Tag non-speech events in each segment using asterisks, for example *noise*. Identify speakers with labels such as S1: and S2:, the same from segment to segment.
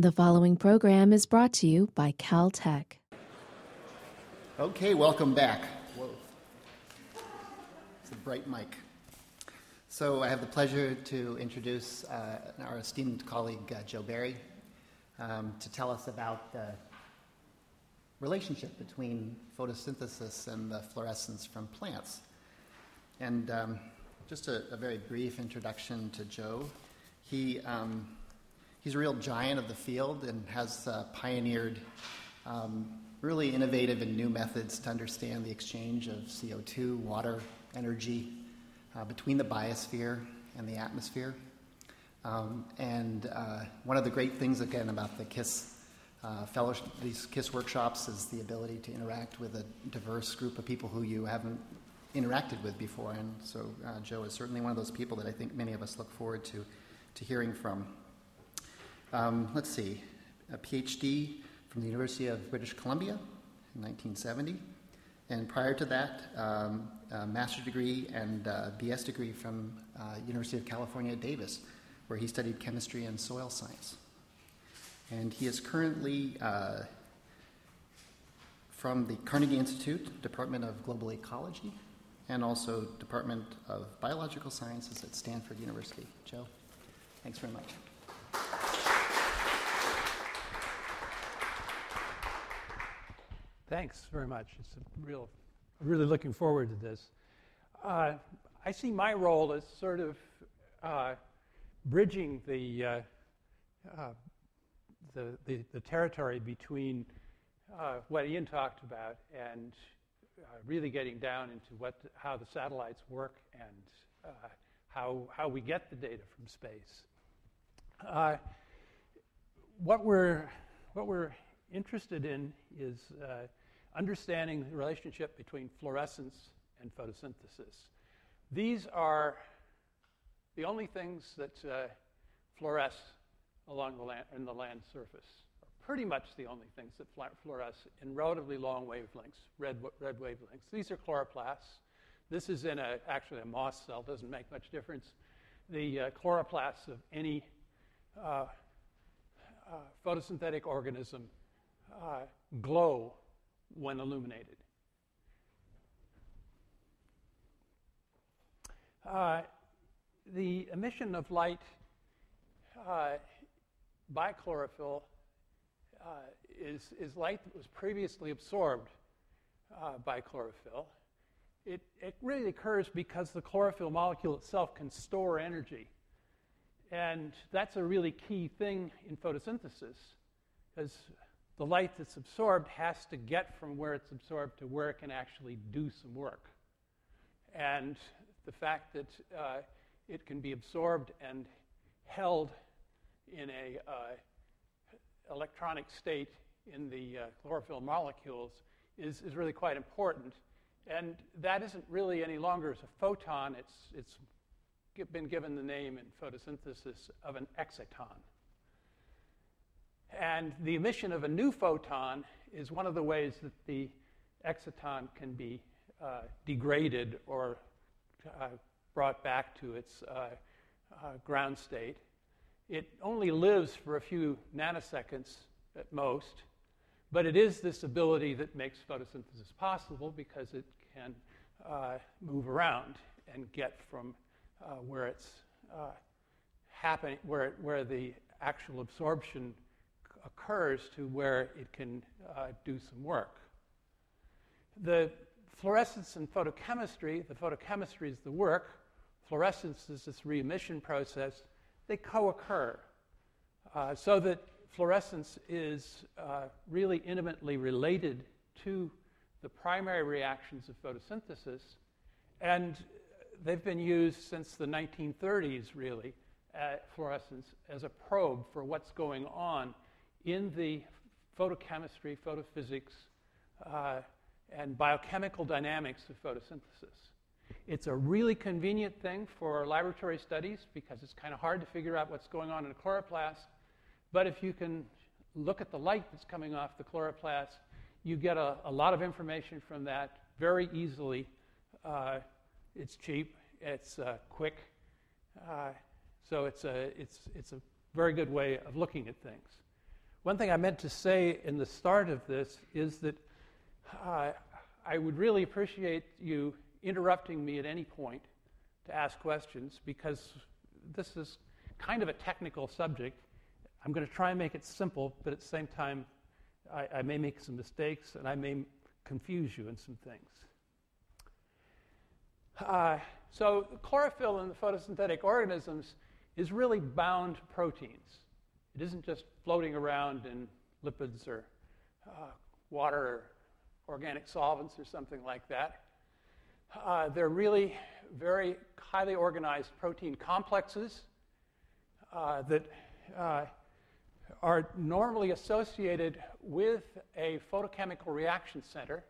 S1: The following program is brought to you by Caltech.
S2: Okay, welcome back. Whoa. It's a bright mic. So I have the pleasure to introduce uh, our esteemed colleague uh, Joe Berry um, to tell us about the relationship between photosynthesis and the fluorescence from plants. And um, just a, a, very brief introduction to Joe. He um, he's a real giant of the field and has uh, pioneered um, really innovative and new methods to understand the exchange of CO2, water, energy uh, between the biosphere and the atmosphere. Um, and uh, one of the great things, again, about the KISS uh, fellowship, these KISS workshops is the ability to interact with a diverse group of people who you haven't interacted with before. And so uh, Joe is certainly one of those people that I think many of us look forward to, to hearing from. Um, let's see, a PhD from the University of British Columbia in 1970. And prior to that, um, a master's degree and BS degree from uh, University of California at Davis, where he studied chemistry and soil science. And he is currently uh, from the Carnegie Institute, Department of Global Ecology, and also Department of Biological Sciences at Stanford University. Joe, thanks very much.
S3: Thanks very much. It's a real, really looking forward to this. Uh, I see my role as sort of uh, bridging the, uh, uh the, the, the, territory between uh, what Ian talked about and uh, really getting down into what, how the satellites work and how, how we get the data from space. what, we're, what we're interested in is understanding the relationship between fluorescence and photosynthesis. These are the only things that uh, fluoresce along the land, in the land surface. are Pretty much the only things that fluoresce in relatively long wavelengths, red, red wavelengths. These are chloroplasts. This is in a, actually a moss cell, doesn't make much difference. The uh, chloroplasts of any uh, uh photosynthetic organism uh, glow when illuminated. Uh, the emission of light uh, by chlorophyll uh, is, is light that was previously absorbed uh, by chlorophyll. It, it really occurs because the chlorophyll molecule itself can store energy. And that's a really key thing in photosynthesis, because the light that's absorbed has to get from where it's absorbed to where it can actually do some work. And the fact that uh, it can be absorbed and held in a uh, electronic state in the uh, chlorophyll molecules is, is really quite important. And that isn't really any longer as a photon, it's, it's been given the name in photosynthesis of an exciton. And the emission of a new photon is one of the ways that the exciton can be uh, degraded or uh, brought back to its uh, uh, ground state. It only lives for a few nanoseconds at most, but it is this ability that makes photosynthesis possible because it can uh, move around and get from where it's happening, where, where the actual absorption occurs to where it can uh, do some work. The fluorescence and photochemistry, the photochemistry is the work, fluorescence is this re-emission process, they co-occur. Uh, so that fluorescence is uh, really intimately related to the primary reactions of photosynthesis, and they've been used since the 1930s, really, fluorescence as a probe for what's going on in the photochemistry, photophysics, uh, and biochemical dynamics of photosynthesis. It's a really convenient thing for laboratory studies because it's kind of hard to figure out what's going on in a chloroplast. But if you can look at the light that's coming off the chloroplast, you get a, a lot of information from that very easily. Uh, it's cheap, it's uh, quick, uh, so it's a, it's, it's a very good way of looking at things. One thing I meant to say in the start of this is that uh, I would really appreciate you interrupting me at any point to ask questions because this is kind of a technical subject. I'm going to try and make it simple, but at the same time, I, I may make some mistakes and I may confuse you in some things. Uh, so, chlorophyll in the photosynthetic organisms is really bound to proteins. It isn't just floating around in lipids or uh, water or organic solvents or something like that. Uh, they're really very highly organized protein complexes uh, that uh, are normally associated with a photochemical reaction center,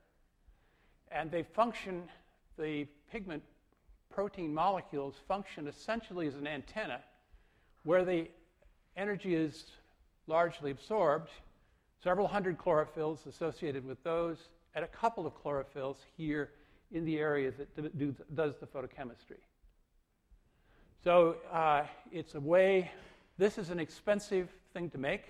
S3: and they function, the pigment protein molecules function essentially as an antenna where the energy is largely absorbed, several hundred chlorophylls associated with those, and a couple of chlorophylls here in the area that do, does the photochemistry. So uh, it's a way, this is an expensive thing to make.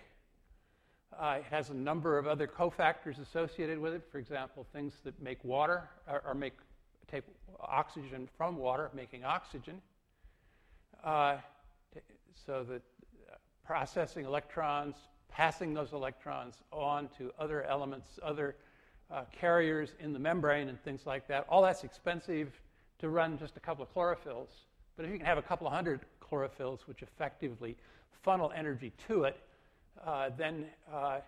S3: Uh, it has a number of other cofactors associated with it. For example, things that make water or, or make take oxygen from water, making oxygen. Uh, so that processing electrons, passing those electrons on to other elements, other uh, carriers in the membrane, and things like that. All that's expensive to run just a couple of chlorophylls. But if you can have a couple of hundred chlorophylls, which effectively funnel energy to it, uh, then uh,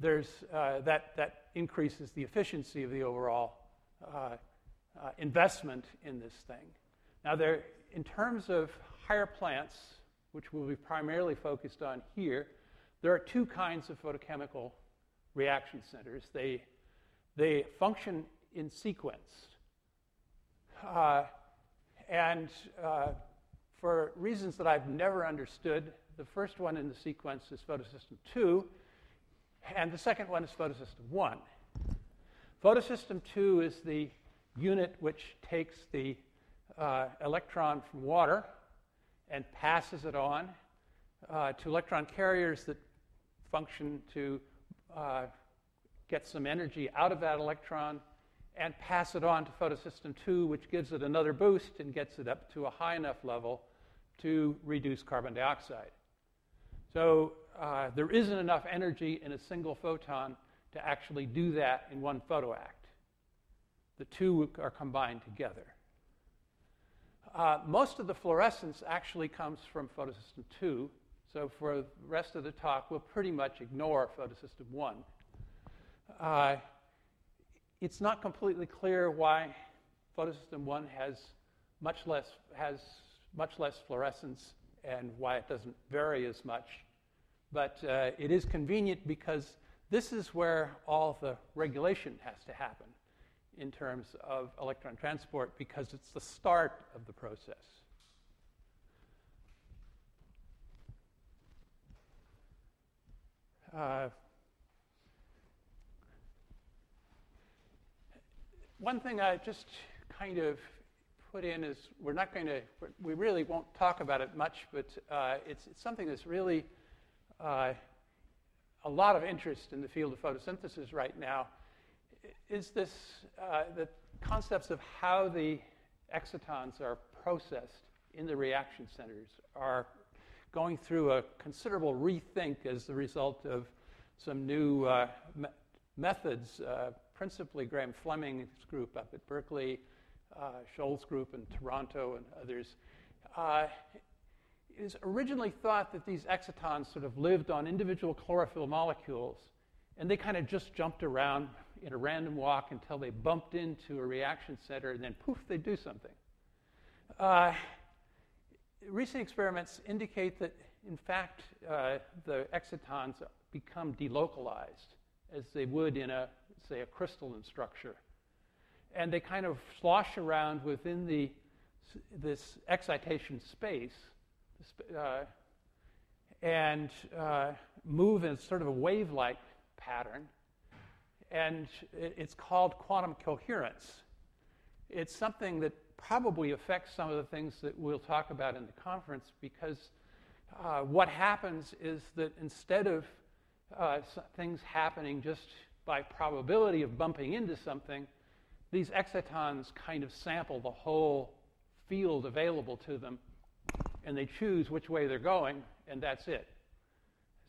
S3: there's, uh, that, that increases the efficiency of the overall uh, uh, investment in this thing. Now, there, in terms of higher plants, which we'll be primarily focused on here, there are two kinds of photochemical reaction centers. They, they function in sequence. Uh, and uh, for reasons that I've never understood, the first one in the sequence is photosystem 2, and the second one is photosystem 1. Photosystem 2 is the unit which takes the uh, electron from water and passes it on uh, to electron carriers that function to uh, get some energy out of that electron and pass it on to photosystem 2, which gives it another boost and gets it up to a high enough level to reduce carbon dioxide. So uh, there isn't enough energy in a single photon to actually do that in one photoact. The two are combined together. Uh, most of the fluorescence actually comes from photosystem 2. So for the rest of the talk, we'll pretty much ignore photosystem 1. Uh, it's not completely clear why photosystem 1 has much less, has much less fluorescence and why it doesn't vary as much. But uh, it is convenient because this is where all the regulation has to happen in terms of electron transport because it's the start of the process. Uh, one thing I just kind of put in is we're not going to, we really won't talk about it much, but uh, it's, it's, something that's really uh, a lot of interest in the field of photosynthesis right now is this uh, the concepts of how the excitons are processed in the reaction centers are going through a considerable rethink as the result of some new uh, me- methods, uh, principally Graham Fleming's group up at Berkeley, uh, Scholes group in Toronto, and others. Uh, it is originally thought that these excitons sort of lived on individual chlorophyll molecules, and they kind of just jumped around in a random walk until they bumped into a reaction center, and then poof, they do something. Uh, recent experiments indicate that, in fact, uh, the excitons become delocalized as they would in a, say, a crystalline structure. And they kind of slosh around within the, this excitation space uh, and uh, move in sort of a wave like pattern and it's called quantum coherence. It's something that probably affects some of the things that we'll talk about in the conference because uh, what happens is that instead of uh, things happening just by probability of bumping into something, these excitons kind of sample the whole field available to them, and they choose which way they're going, and that's it.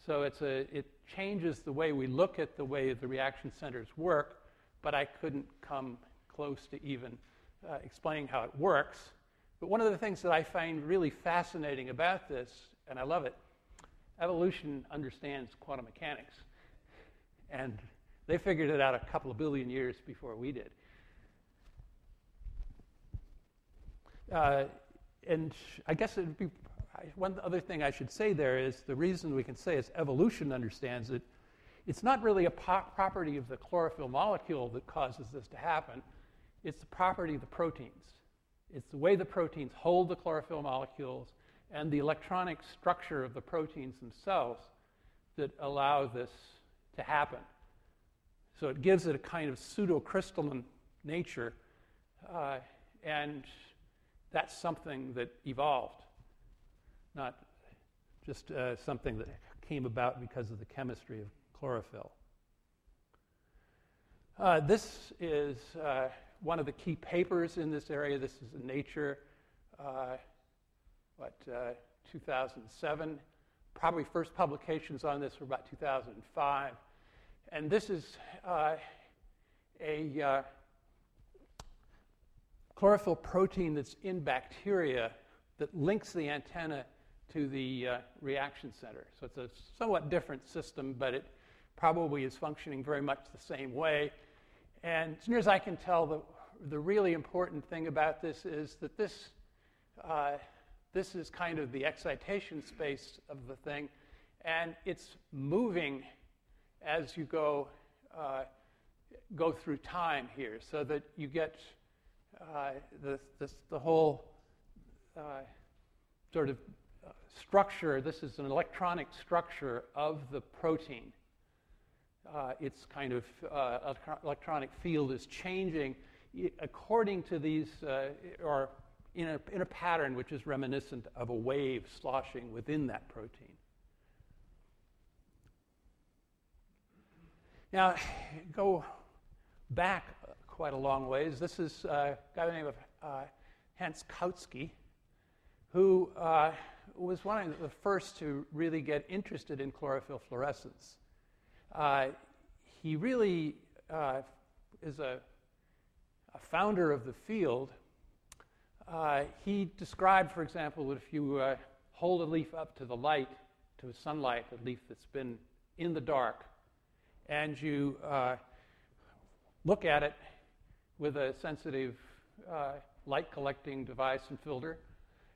S3: So it's a, it changes the way we look at the way the reaction centers work, but I couldn't come close to even uh, explaining how it works. But one of the things that I find really fascinating about this, and I love it, evolution understands quantum mechanics. And they figured it out a couple of billion years before we did. Uh, and I guess it would be one other thing I should say there is the reason we can say is evolution understands it. It's not really a po- property of the chlorophyll molecule that causes this to happen. It's the property of the proteins. It's the way the proteins hold the chlorophyll molecules and the electronic structure of the proteins themselves that allow this to happen. So it gives it a kind of pseudocrystalline nature, uh, and that's something that evolved, not just uh, something that came about because of the chemistry of chlorophyll. Uh, this is uh, one of the key papers in this area. This is in Nature, uh, what, uh, 2007. Probably first publications on this were about 2005. And this is uh, a chlorophyll protein that's in bacteria that links the antenna to the uh, reaction center. So it's a somewhat different system, but it probably is functioning very much the same way. And as near as I can tell, the, the really important thing about this is that this, uh, this is kind of the excitation space of the thing, and it's moving as you go, uh, go through time here, so that you get uh, the, this, the whole uh, sort of structure. This is an electronic structure of the protein. Uh, its kind of uh, electronic field is changing according to these, or in a, in a pattern which is reminiscent of a wave sloshing within that protein. Now, go back quite a long ways. This is a guy by the name of uh, Hans Kautsky, who uh, was one of the first to really get interested in chlorophyll fluorescence. Uh, he really uh, is a, a, founder of the field. Uh, he described, for example, that if you uh, hold a leaf up to the light, to sunlight, a leaf that's been in the dark, and you uh, look at it with a sensitive uh, light collecting device and filter,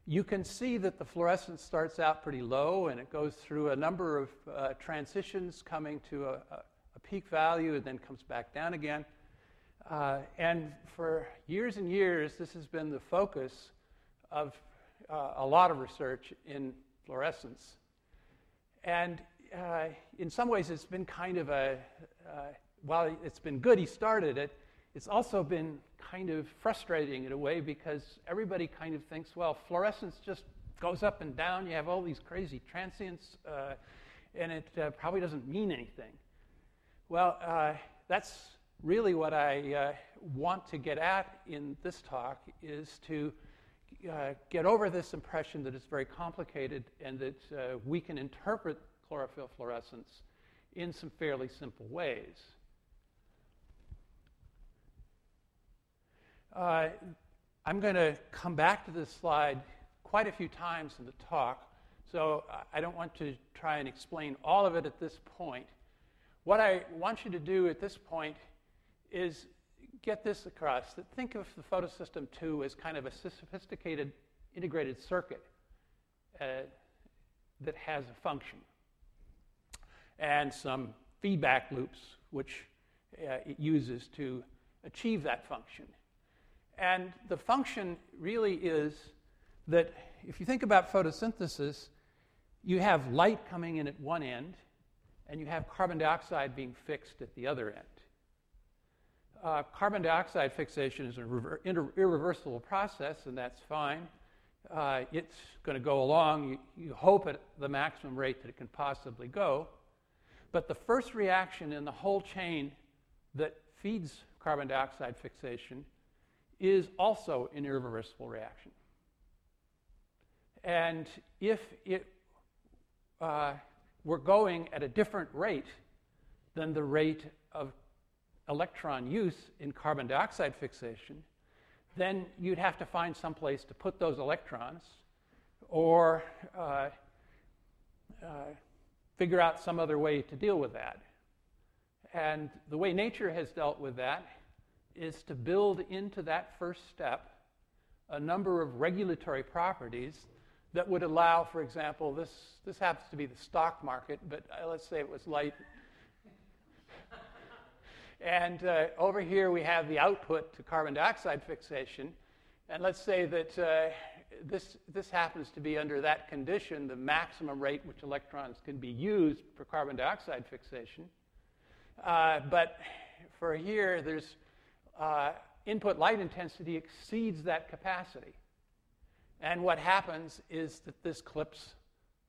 S3: you can see that the fluorescence starts out pretty low and it goes through a number of uh, transitions coming to a, a, peak value and then comes back down again. Uh, and for years and years, this has been the focus of uh, a lot of research in fluorescence. And uh, in some ways, it's been kind of a, uh, while it's been good he started it, it's also been kind of frustrating in a way because everybody kind of thinks, well, fluorescence just goes up and down. You have all these crazy transients, uh, and it uh, probably doesn't mean anything. Well, uh, that's really what I uh, want to get at in this talk is to uh, get over this impression that it's very complicated and that uh, we can interpret chlorophyll fluorescence in some fairly simple ways. Uh, I'm going to come back to this slide quite a few times in the talk, so I don't want to try and explain all of it at this point. What I want you to do at this point is get this across that think of the photosystem 2 as kind of a sophisticated integrated circuit uh, that has a function and some feedback loops which uh, it uses to achieve that function. And the function really is that if you think about photosynthesis, you have light coming in at one end, and you have carbon dioxide being fixed at the other end. Uh, carbon dioxide fixation is an irreversible process, and that's fine. Uh, it's going to go along, you, you hope, at the maximum rate that it can possibly go. But the first reaction in the whole chain that feeds carbon dioxide fixation is also an irreversible reaction. And if it uh, were going at a different rate than the rate of electron use in carbon dioxide fixation, then you'd have to find some place to put those electrons or uh, uh, figure out some other way to deal with that. And the way nature has dealt with that is to build into that first step a number of regulatory properties that would allow, for example, this, this happens to be the stock market, but uh, let's say it was light. *laughs* and uh, over here we have the output to carbon dioxide fixation. And let's say that uh, this, this happens to be under that condition, the maximum rate which electrons can be used for carbon dioxide fixation. Uh, but for here, there's uh, input light intensity exceeds that capacity. And what happens is that this clips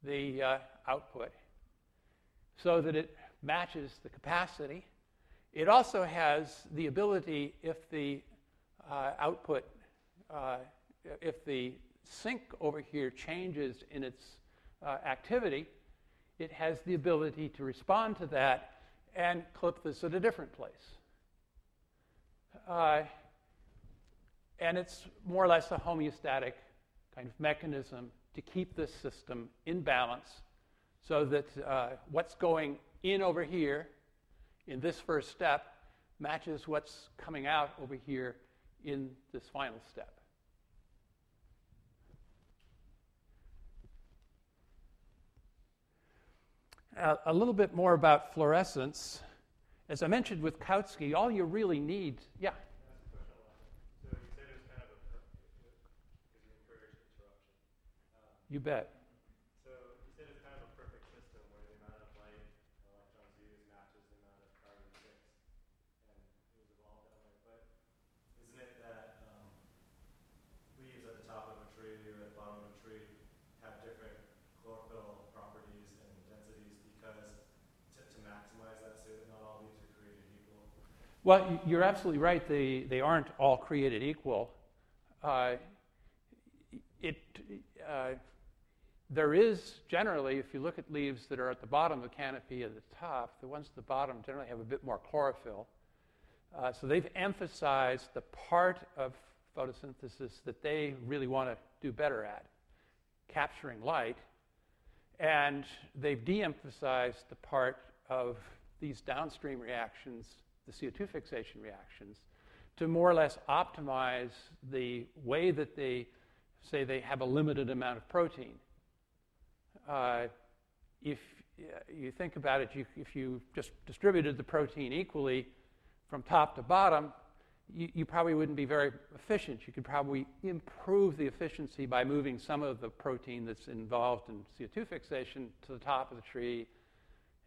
S3: the uh, output so that it matches the capacity. It also has the ability, if the uh, output, uh, if the sink over here changes in its uh, activity, it has the ability to respond to that and clip this at a different place. Uh, and it's more or less a homeostatic kind of mechanism to keep this system in balance so that uh, what's going in over here in this first step matches what's coming out over here in this final step. Uh, a little bit more about fluorescence. As I mentioned with Kautsky, all you really need, yeah. You bet.
S4: So you said it's kind of a perfect system where the amount of light electrons used matches the amount of carbon fixed, and it was evolved that way. But isn't it that um, leaves at the top of a tree or at the bottom of a tree have different chlorophyll properties and densities because to, to maximize that so that not all leaves are created equal?
S3: Well, you're absolutely right. They, they aren't all created equal. Uh, it, uh, there is generally, if you look at leaves that are at the bottom of the canopy at the top, the ones at the bottom generally have a bit more chlorophyll. Uh, so they've emphasized the part of photosynthesis that they really want to do better at, capturing light. And they've de emphasized the part of these downstream reactions, the CO2 fixation reactions, to more or less optimize the way that they say they have a limited amount of protein uh, if you think about it, you, if you just distributed the protein equally from top to bottom, you, you, probably wouldn't be very efficient. You could probably improve the efficiency by moving some of the protein that's involved in CO2 fixation to the top of the tree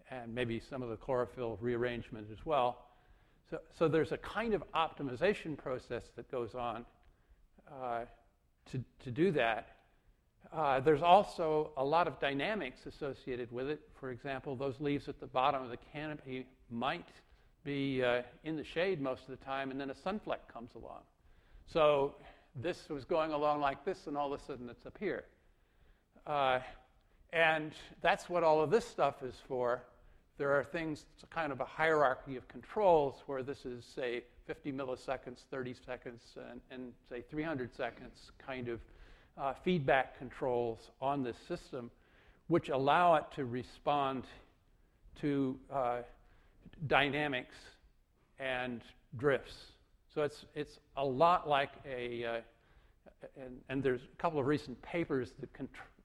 S3: and maybe some of the chlorophyll rearrangement as well. So, so there's a kind of optimization process that goes on uh, to, to do that. Uh, there's also a lot of dynamics associated with it. For example, those leaves at the bottom of the canopy might be uh, in the shade most of the time, and then a sunfleck comes along. So this was going along like this, and all of a sudden it's up here. Uh, and that's what all of this stuff is for. There are things, it's kind of a hierarchy of controls where this is, say, 50 milliseconds, 30 seconds, and, and say 300 seconds kind of uh, feedback controls on this system, which allow it to respond to uh, dynamics and drifts. So it's, it's a lot like a, uh, and, and, there's a couple of recent papers that,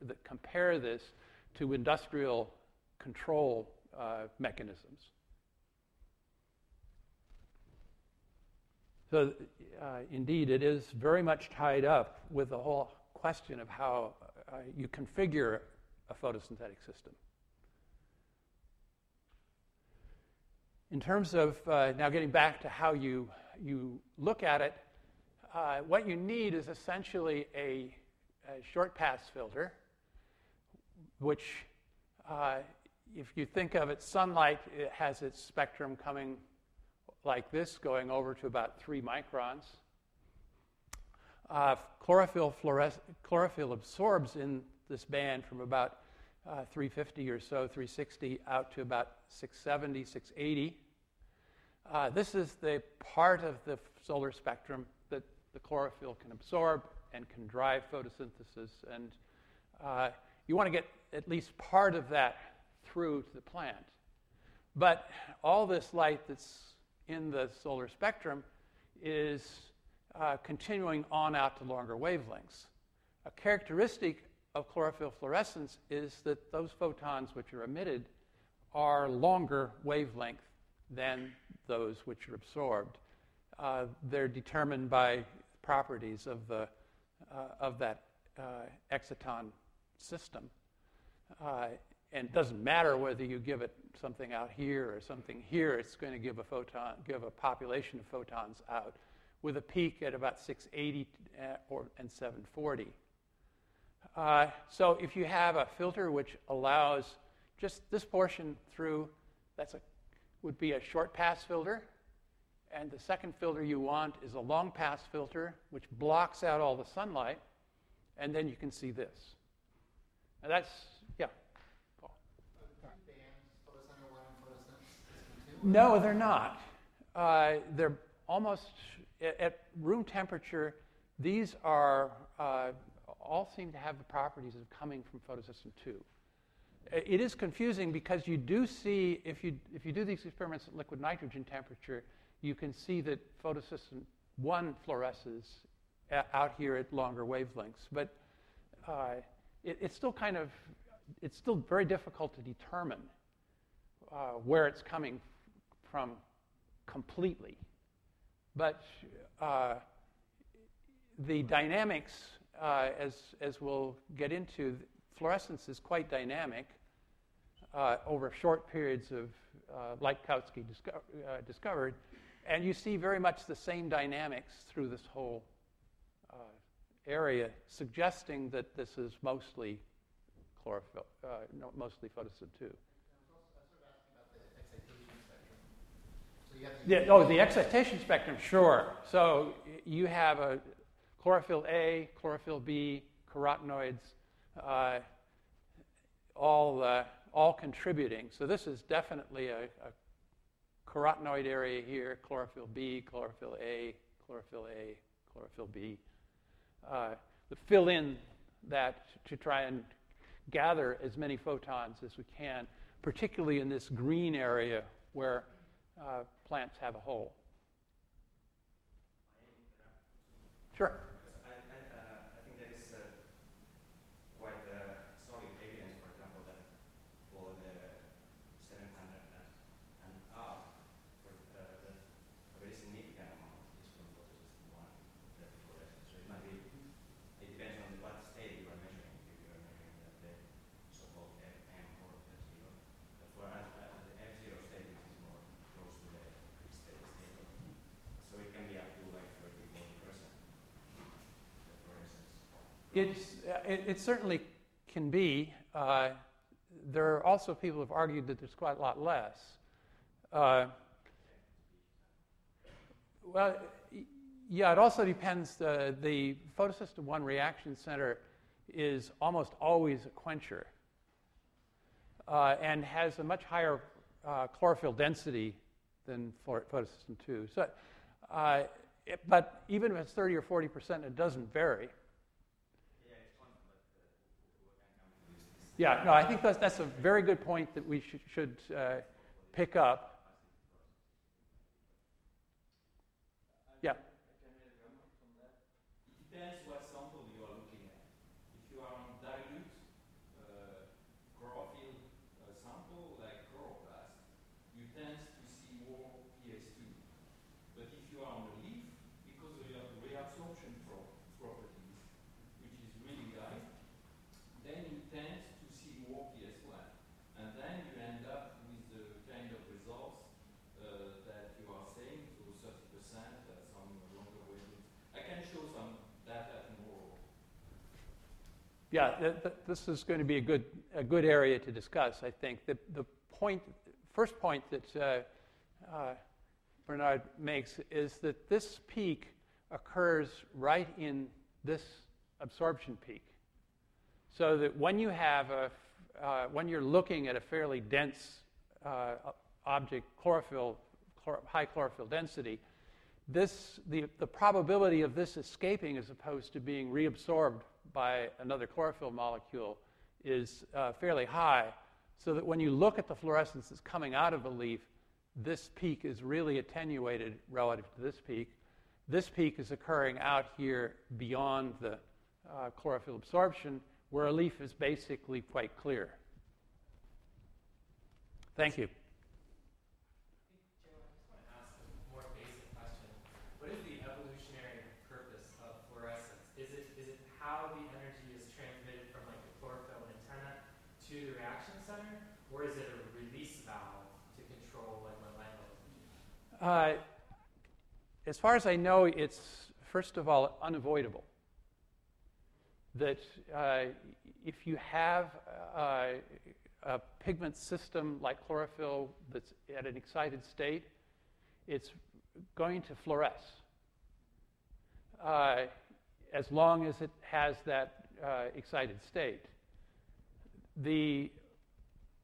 S3: that compare this to industrial control uh, mechanisms. So, uh, indeed, it is very much tied up with the whole question of how uh, you configure a photosynthetic system. In terms of uh, now getting back to how you, you look at it, uh, what you need is essentially a, a short pass filter, which uh, if you think of it, sunlight it has its spectrum coming like this, going over to about three microns. Uh, chlorophyll, chlorophyll absorbs in this band from about uh, 350 or so, 360, out to about 670, 680. Uh, this is the part of the solar spectrum that the chlorophyll can absorb and can drive photosynthesis. And uh, you want to get at least part of that through to the plant. But all this light that's in the solar spectrum is uh, continuing on out to longer wavelengths. A characteristic of chlorophyll fluorescence is that those photons which are emitted are longer wavelength than those which are absorbed. Uh, they're determined by properties of, the, uh, of that uh, exciton system. And it doesn't matter whether you give it something out here or something here, it's going to give a photon, give a population of photons out with a peak at about 680 uh, or, and 740. Uh, so if you have a filter which allows just this portion through, that's a, would be a short pass filter. And the second filter you want is a long pass filter, which blocks out all the sunlight. And then you can see this. Now that's, yeah. No, they're not. Uh, they're almost at room temperature. These are uh, all seem to have the properties of coming from photosystem two. It is confusing because you do see if you if you do these experiments at liquid nitrogen temperature, you can see that photosystem one fluoresces out here at longer wavelengths, but uh, it, it's still kind of, it's still very difficult to determine uh, where it's coming from completely. But uh, the dynamics, uh, as, as we'll get into, fluorescence is quite dynamic uh, over short periods of uh, like Kautsky disco- discovered. And you see very much the same dynamics through this whole area, suggesting that this is mostly chlorophyll, uh, mostly photosynth 2. Yeah, oh, the excitation spectrum, sure. So you have a chlorophyll A, chlorophyll B, carotenoids, uh, all, uh, all contributing. So this is definitely a, a carotenoid area here chlorophyll B, chlorophyll A, chlorophyll A, chlorophyll B uh, fill in that to try and gather as many photons as we can, particularly in this green area where uh, plants have a hole. Sure. It's, it, it, certainly can be. Uh, there are also people who have argued that there's quite a lot less. Uh, well, yeah, it also depends. Uh, the photosystem 1 reaction center is almost always a quencher uh, and has a much higher uh, chlorophyll density than photosystem 2. So, uh, it, but even if it's 30 or 40 percent, it doesn't vary. Yeah, no, I think that's, that's a very good point that we should, should uh, pick up. Yeah, th- th- this is going to be a good, a good area to discuss, I think. The, the point, first point that uh, uh, Bernard makes is that this peak occurs right in this absorption peak. So that when you have a, uh, when you're looking at a fairly dense uh, object, chlorophyll, chlor- high chlorophyll density, this, the, the probability of this escaping as opposed to being reabsorbed by another chlorophyll molecule is uh, fairly high, so that when you look at the fluorescence that's coming out of a leaf, this peak is really attenuated relative to this peak. This peak is occurring out here beyond the uh, chlorophyll absorption, where a leaf is basically quite clear. Thank you. Uh, as far as I know, it's first of all unavoidable. That uh, if you have uh, a pigment system like chlorophyll that's at an excited state, it's going to fluoresce uh, as long as it has that uh, excited state. The,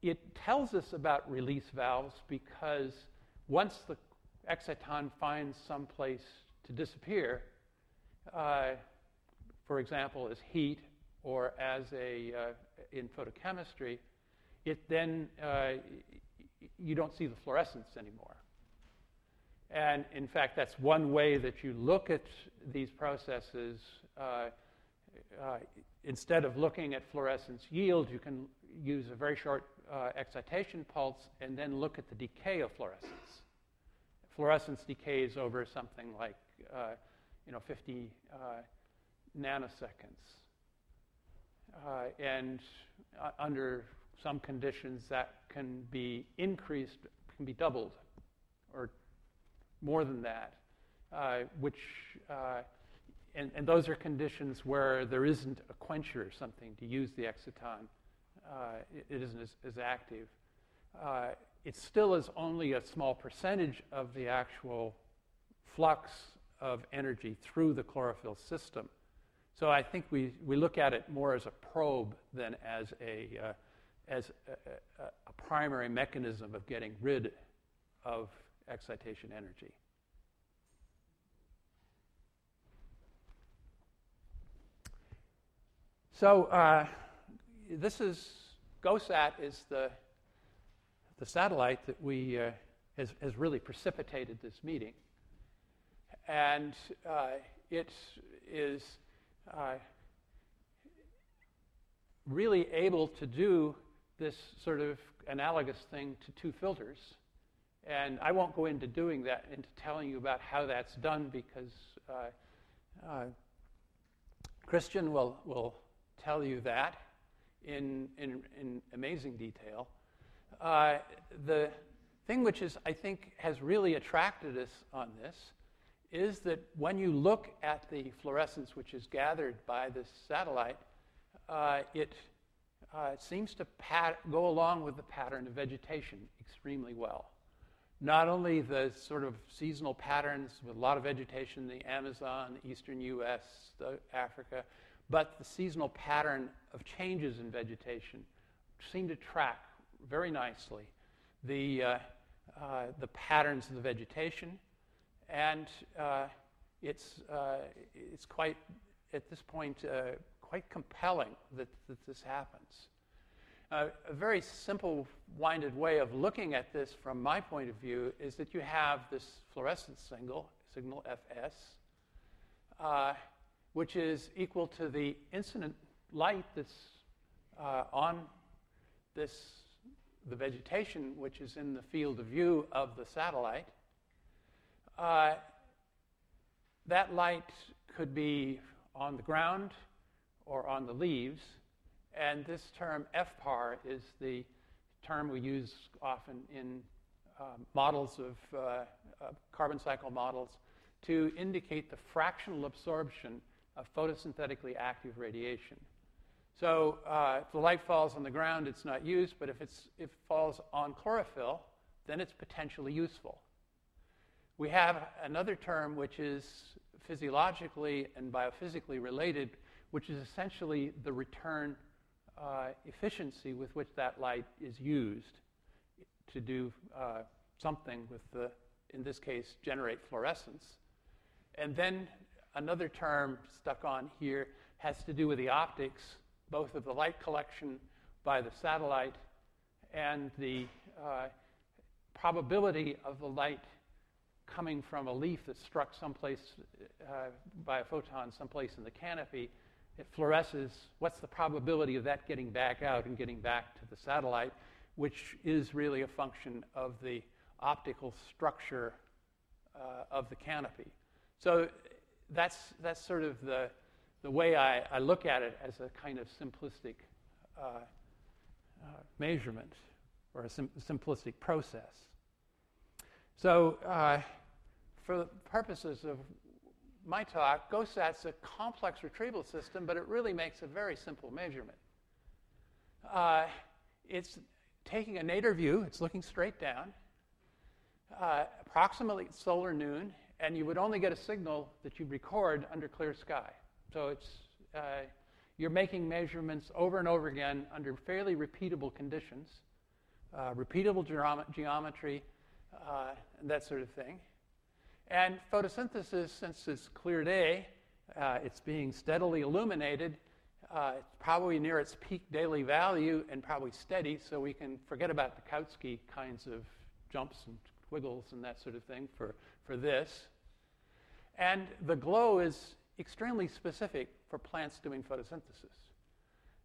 S3: it tells us about release valves because once the exciton finds some place to disappear, uh, for example, as heat or as a uh, in photochemistry, it then uh, you don't see the fluorescence anymore. And in fact, that's one way that you look at these processes. Uh, uh, instead of looking at fluorescence yield, you can use a very short uh, excitation pulse and then look at the decay of fluorescence fluorescence decays over something like uh, you know 50 uh, nanoseconds. Uh, and uh, under some conditions that can be increased, can be doubled or more than that, uh, which uh, and, and, those are conditions where there isn't a quencher or something to use the exciton. It, it isn't as, as active it still is only a small percentage of the actual flux of energy through the chlorophyll system. So I think we, we look at it more as a probe than as a, uh, as a, a, primary mechanism of getting rid of excitation energy. So uh, this is GOSAT is the the satellite that we uh, has, has really precipitated this meeting. And uh, it is uh, really able to do this sort of analogous thing to two filters. And I won't go into doing that, into telling you about how that's done, because uh, uh, Christian will, will tell you that in, in, in amazing detail. Uh, the thing which is, I think, has really attracted us on this is that when you look at the fluorescence which is gathered by this satellite, uh, it uh, seems to pat- go along with the pattern of vegetation extremely well. Not only the sort of seasonal patterns with a lot of vegetation in the Amazon, the eastern US, Africa, but the seasonal pattern of changes in vegetation seem to track very nicely the, uh, uh, the patterns of the vegetation, and uh, it's, uh, it's quite, at this point, uh, quite compelling that, that this happens. Uh, a very simple winded way of looking at this from my point of view is that you have this fluorescence signal, signal Fs, which is equal to the incident light that's on this the vegetation which is in the field of view of the satellite, uh, that light could be on the ground or on the leaves. And this term FPAR is the term we use often in uh, models of uh, uh, carbon cycle models to indicate the fractional absorption of photosynthetically active radiation. So uh, if the light falls on the ground, it's not used, but if, it's, if it falls on chlorophyll, then it's potentially useful. We have another term which is physiologically and biophysically related, which is essentially the return uh, efficiency with which that light is used to do uh, something with the, in this case, generate fluorescence. And then another term stuck on here has to do with the optics, both of the light collection by the satellite and the uh, probability of the light coming from a leaf that struck someplace uh, by a photon someplace in the canopy. It fluoresces. What's the probability of that getting back out and getting back to the satellite, which is really a function of the optical structure uh, of the canopy. So that's, that's sort of the, the way I, I look at it as a kind of simplistic uh, uh, measurement or a sim- simplistic process. So, uh, for the purposes of my talk, GOSAT's a complex retrieval system, but it really makes a very simple measurement. Uh, it's taking a nadir view, it's looking straight down, uh, approximately solar noon, and you would only get a signal that you'd record under clear sky. So it's uh, you're making measurements over and over again under fairly repeatable conditions, uh, repeatable geometry, uh, and that sort of thing. And photosynthesis, since it's clear day, uh, it's being steadily illuminated. Uh, it's probably near its peak daily value and probably steady, so we can forget about the Kautsky kinds of jumps and wiggles and that sort of thing for, for this. And the glow is extremely specific for plants doing photosynthesis.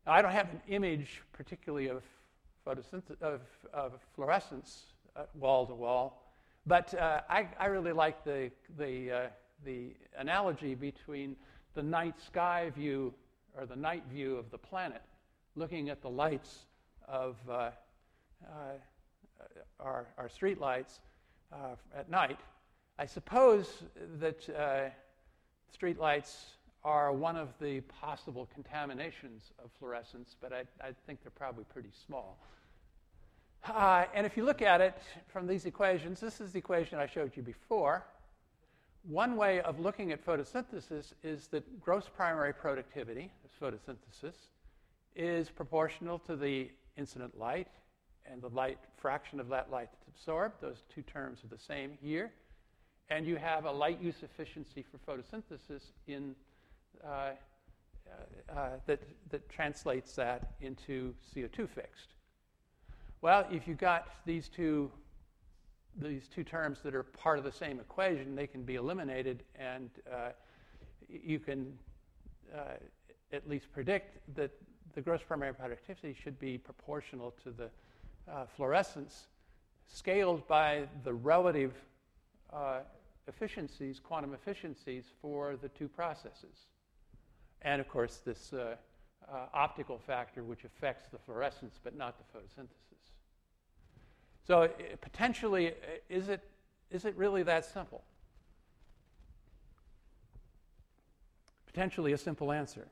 S3: Now, I don't have an image particularly of, photosynthesis, of, of fluorescence uh, wall to wall, but uh, I, I, really like the, the, uh, the analogy between the night sky view or the night view of the planet, looking at the lights of uh, uh, our, our street lights at night. I suppose that street lights are one of the possible contaminations of fluorescence, but I, I think they're probably pretty small. Uh, and if you look at it from these equations, this is the equation I showed you before. One way of looking at photosynthesis is that gross primary productivity, photosynthesis, is proportional to the incident light and the light fraction of that light that's absorbed. Those two terms are the same here. And you have a light use efficiency for photosynthesis in, uh, uh, uh that, that translates that into CO2 fixed. Well, if you've got these two, these two terms that are part of the same equation, they can be eliminated, and uh, you can uh, at least predict that the gross primary productivity should be proportional to the uh, fluorescence scaled by the relative uh, efficiencies, quantum efficiencies for the two processes. And of course, this uh, uh, optical factor which affects the fluorescence but not the photosynthesis. So potentially, is it, is it really that simple? Potentially a simple answer.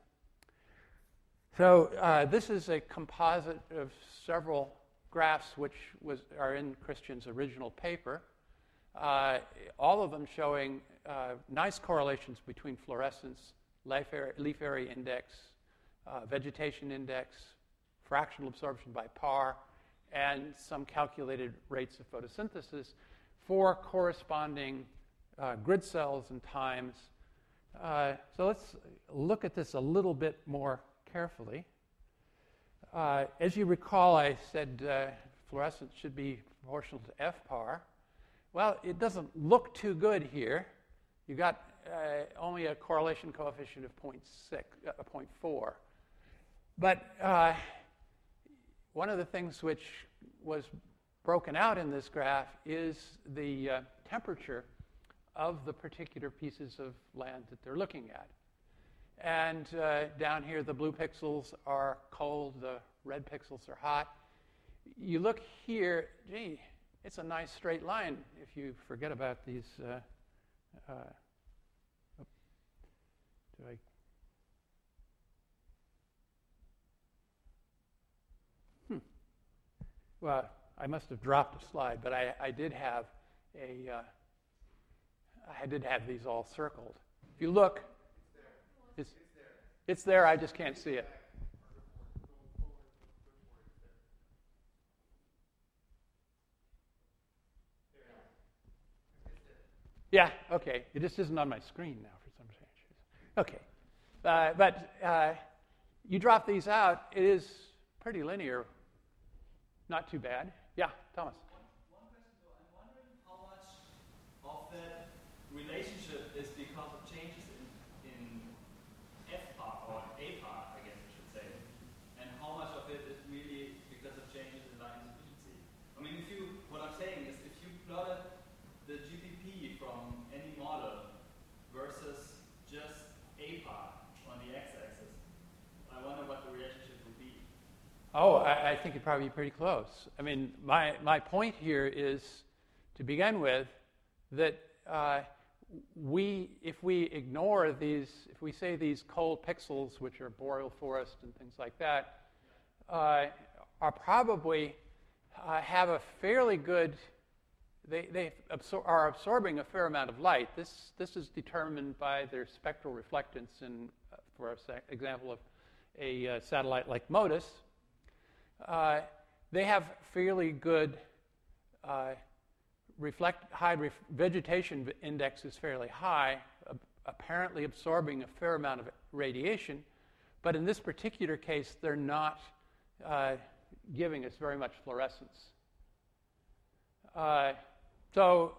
S3: So uh, this is a composite of several graphs which was, are in Christian's original paper. Uh, all of them showing uh, nice correlations between fluorescence, leaf area, leaf area index, uh, vegetation index, fractional absorption by PAR, and some calculated rates of photosynthesis for corresponding uh, grid cells and times. Uh, so let's look at this a little bit more carefully. Uh, as you recall, I said fluorescence should be proportional to FPAR. Well, it doesn't look too good here. You got uh, only a correlation coefficient of 0.6, uh, 0.4. But one of the things which was broken out in this graph is the uh, temperature of the particular pieces of land that they're looking at. And uh, down here, the blue pixels are cold, the red pixels are hot. You look here, gee, it's a nice straight line if you forget about these. Uh, uh, do I? Hmm. Well, I must have dropped a slide, but I, I did have a. Uh, I did have these all circled. If you look, it's it's there. I just can't see it. Yeah, okay. It just isn't on my screen now for some reason. Okay. Uh, but uh, you drop these out, it is pretty linear. Not too bad. Yeah, Thomas.
S5: One, one question though, I'm wondering how much of that relationship is because of changes in, in FPAR or APAR, I guess I should say, and how much of it is really because of changes in light use efficiency. I mean, if you, what I'm saying is, if you plotted the GPP from any model versus just APAR on the x-axis, I wonder what the relationship would be.
S3: Oh, I, I think it'd probably be pretty close. I mean, my, my point here is to begin with that uh, we, if we ignore these, if we say these cold pixels, which are boreal forest and things like that, uh, are probably uh, have a fairly good, they, they absor- are absorbing a fair amount of light. This, this is determined by their spectral reflectance in, uh, for example, of a uh, satellite like MODIS. Uh, they have fairly good uh, reflect high ref- vegetation index is fairly high, apparently absorbing a fair amount of radiation, but in this particular case, they're not uh, giving us very much fluorescence. Uh, so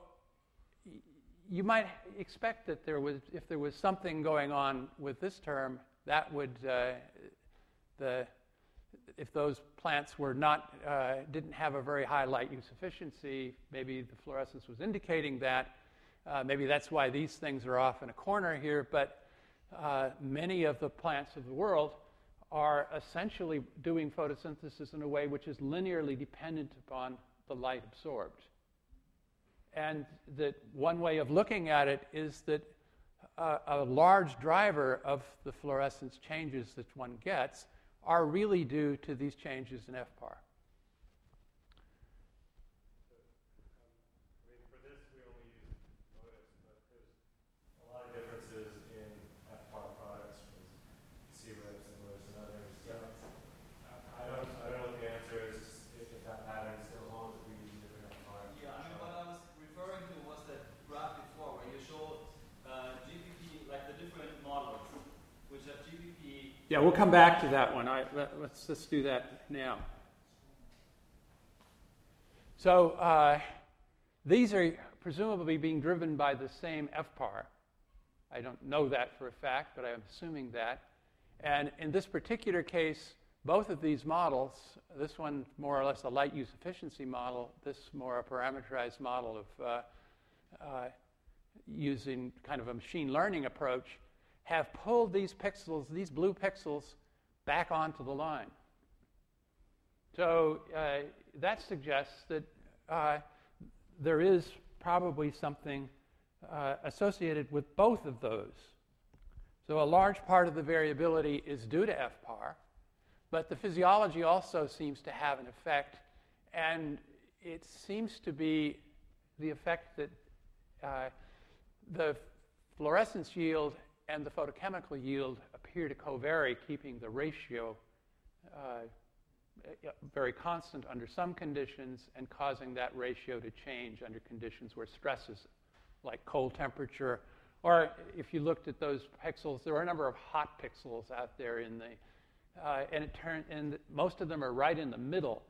S3: you might expect that there was, if there was something going on with this term, that would uh, the if those plants were not, uh, didn't have a very high light use efficiency, maybe the fluorescence was indicating that. Uh, maybe that's why these things are off in a corner here, but uh, many of the plants of the world are essentially doing photosynthesis in a way which is linearly dependent upon the light absorbed. And that one way of looking at it is that a, a large driver of the fluorescence changes that one gets are really due to these changes in FPAR.
S4: I mean, for this, we only use Modis, but there's a lot of differences in FPAR products from C-RIPs and Modis and others. So I- I don't, I don't know what the answer is, if if that pattern still holds, if we use different FPAR.
S5: Yeah, I mean, what I was referring to was that graph before where you showed uh, GPP, like the different models, which have GPP.
S3: Yeah, we'll come back to that one. I, let, us just do that now. So uh, these are presumably being driven by the same FPAR. I don't know that for a fact, but I'm assuming that. And in this particular case, both of these models, this one more or less a light use efficiency model, this more a parameterized model of uh, uh, using kind of a machine learning approach, have pulled these pixels, these blue pixels, back onto the line. So uh, that suggests that uh, there is probably something uh, associated with both of those. So a large part of the variability is due to FPAR, but the physiology also seems to have an effect, and it seems to be the effect that uh, the fluorescence yield and the photochemical yield appear to covary, keeping the ratio uh, very constant under some conditions and causing that ratio to change under conditions where stresses like cold temperature, or if you looked at those pixels, there are a number of hot pixels out there in the, uh, and it turn, and most of them are right in the middle,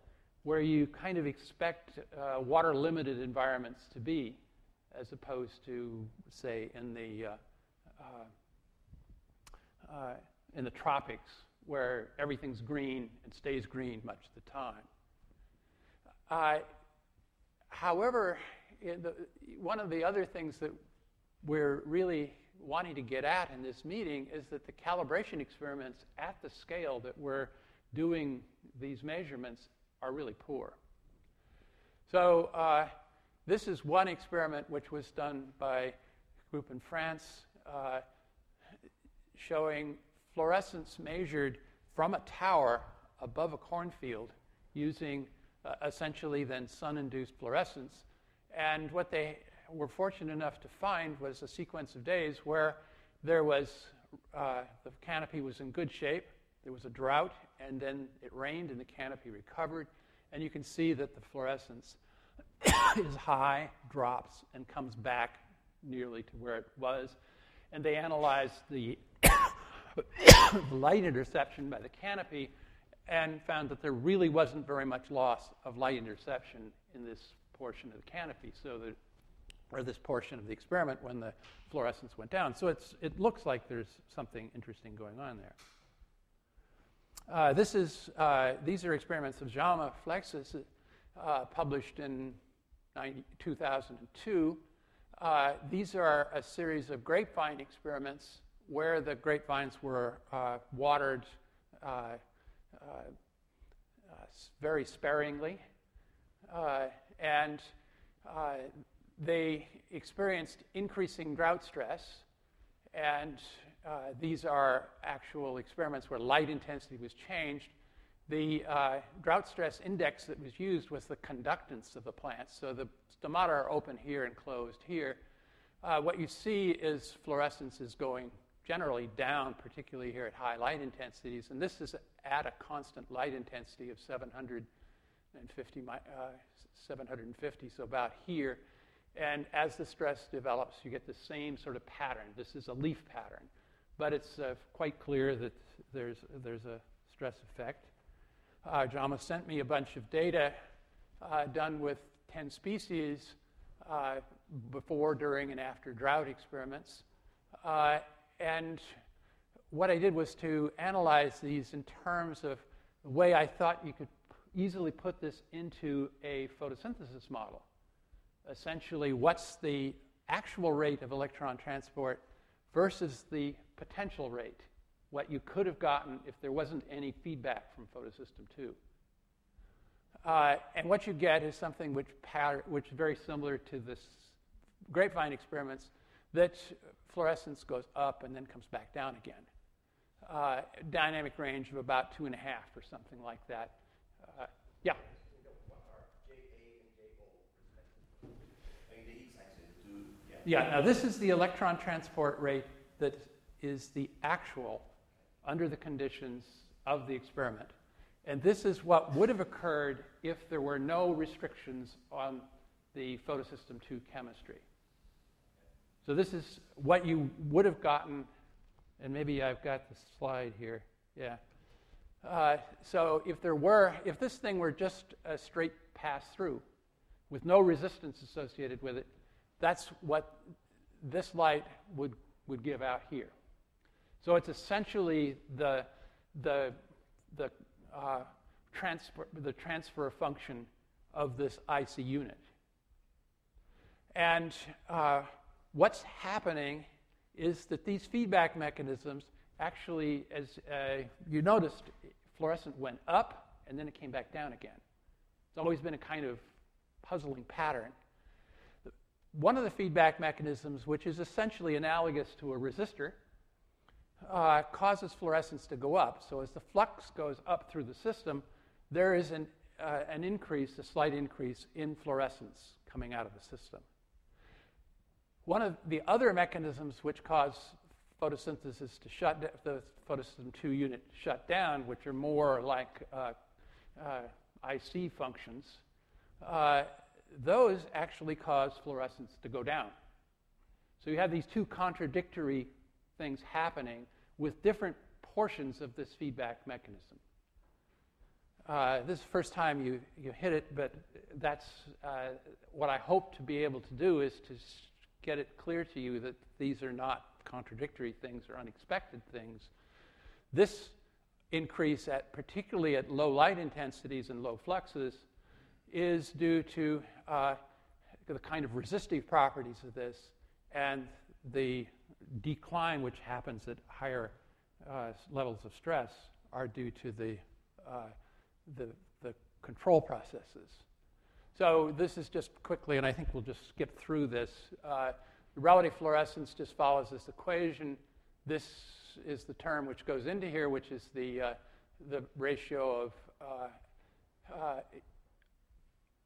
S3: where you kind of expect uh, water-limited environments to be, as opposed to, say, in the uh, uh in the tropics where everything's green and stays green much of the time. Uh, however, the, one of the other things that we're really wanting to get at in this meeting is that the calibration experiments at the scale that we're doing these measurements are really poor. So, uh, this is one experiment which was done by a group in France. Uh, showing fluorescence measured from a tower above a cornfield using uh, essentially then sun induced fluorescence. And what they were fortunate enough to find was a sequence of days where there was uh, the canopy was in good shape, there was a drought, and then it rained and the canopy recovered. And you can see that the fluorescence *coughs* is high, drops, and comes back nearly to where it was. And they analyzed the *coughs* light interception by the canopy and found that there really wasn't very much loss of light interception in this portion of the canopy, so that, or this portion of the experiment when the fluorescence went down. So it's, it looks like there's something interesting going on there. Uh, this is, uh, these are experiments of Jaume Flexas, uh, published in 90, 2002. Uh, these are a series of grapevine experiments where the grapevines were uh, watered uh, very sparingly. and they experienced increasing drought stress and uh, these are actual experiments where light intensity was changed. The uh, drought stress index that was used was the conductance of the plants. So the stomata are open here and closed here. Uh, what you see is fluorescence is going generally down, particularly here at high light intensities. And this is at a constant light intensity of 750, uh, 750 so about here. And as the stress develops, you get the same sort of pattern. This is a leaf pattern but it's uh, quite clear that there's, there's a stress effect. Uh, Jaume sent me a bunch of data uh, done with 10 species uh, before, during, and after drought experiments. And what I did was to analyze these in terms of the way I thought you could easily put this into a photosynthesis model. Essentially, what's the actual rate of electron transport versus the potential rate, what you could have gotten if there wasn't any feedback from photosystem 2. Uh, and what you get is something which, which is very similar to this grapevine experiments, that fluorescence goes up and then comes back down again. Uh, dynamic range of about two and a half or something like that. Uh, yeah. Yeah, now this is the electron transport rate that is the actual under the conditions of the experiment. And this is what would have occurred if there were no restrictions on the photosystem 2 chemistry. So this is what you would have gotten, and maybe I've got the slide here. Yeah. Uh, so if there were, if this thing were just a straight pass through with no resistance associated with it, that's what this light would, would give out here. So it's essentially the, the, the, uh, transfer, the transfer function of this IC unit. And uh, what's happening is that these feedback mechanisms actually, as uh, you noticed, fluorescent went up and then it came back down again. It's always been a kind of puzzling pattern. One of the feedback mechanisms, which is essentially analogous to a resistor, uh, causes fluorescence to go up. So as the flux goes up through the system, there is an, uh, an increase, a slight increase in fluorescence coming out of the system. One of the other mechanisms which cause photosynthesis to shut the photosystem 2 unit shut down, which are more like uh, uh IC functions, uh, those actually cause fluorescence to go down. So you have these two contradictory things happening with different portions of this feedback mechanism. Uh, this is the first time you, you hit it, but that's uh, what I hope to be able to do is to get it clear to you that these are not contradictory things or unexpected things. This increase, at, particularly at low light intensities and low fluxes, is due to uh, the kind of resistive properties of this and the decline which happens at higher uh, levels of stress are due to the, uh, the, the, control processes. So this is just quickly, and I think we'll just skip through this. Uh, relative fluorescence just follows this equation. This is the term which goes into here, which is the, uh, the ratio of uh, uh,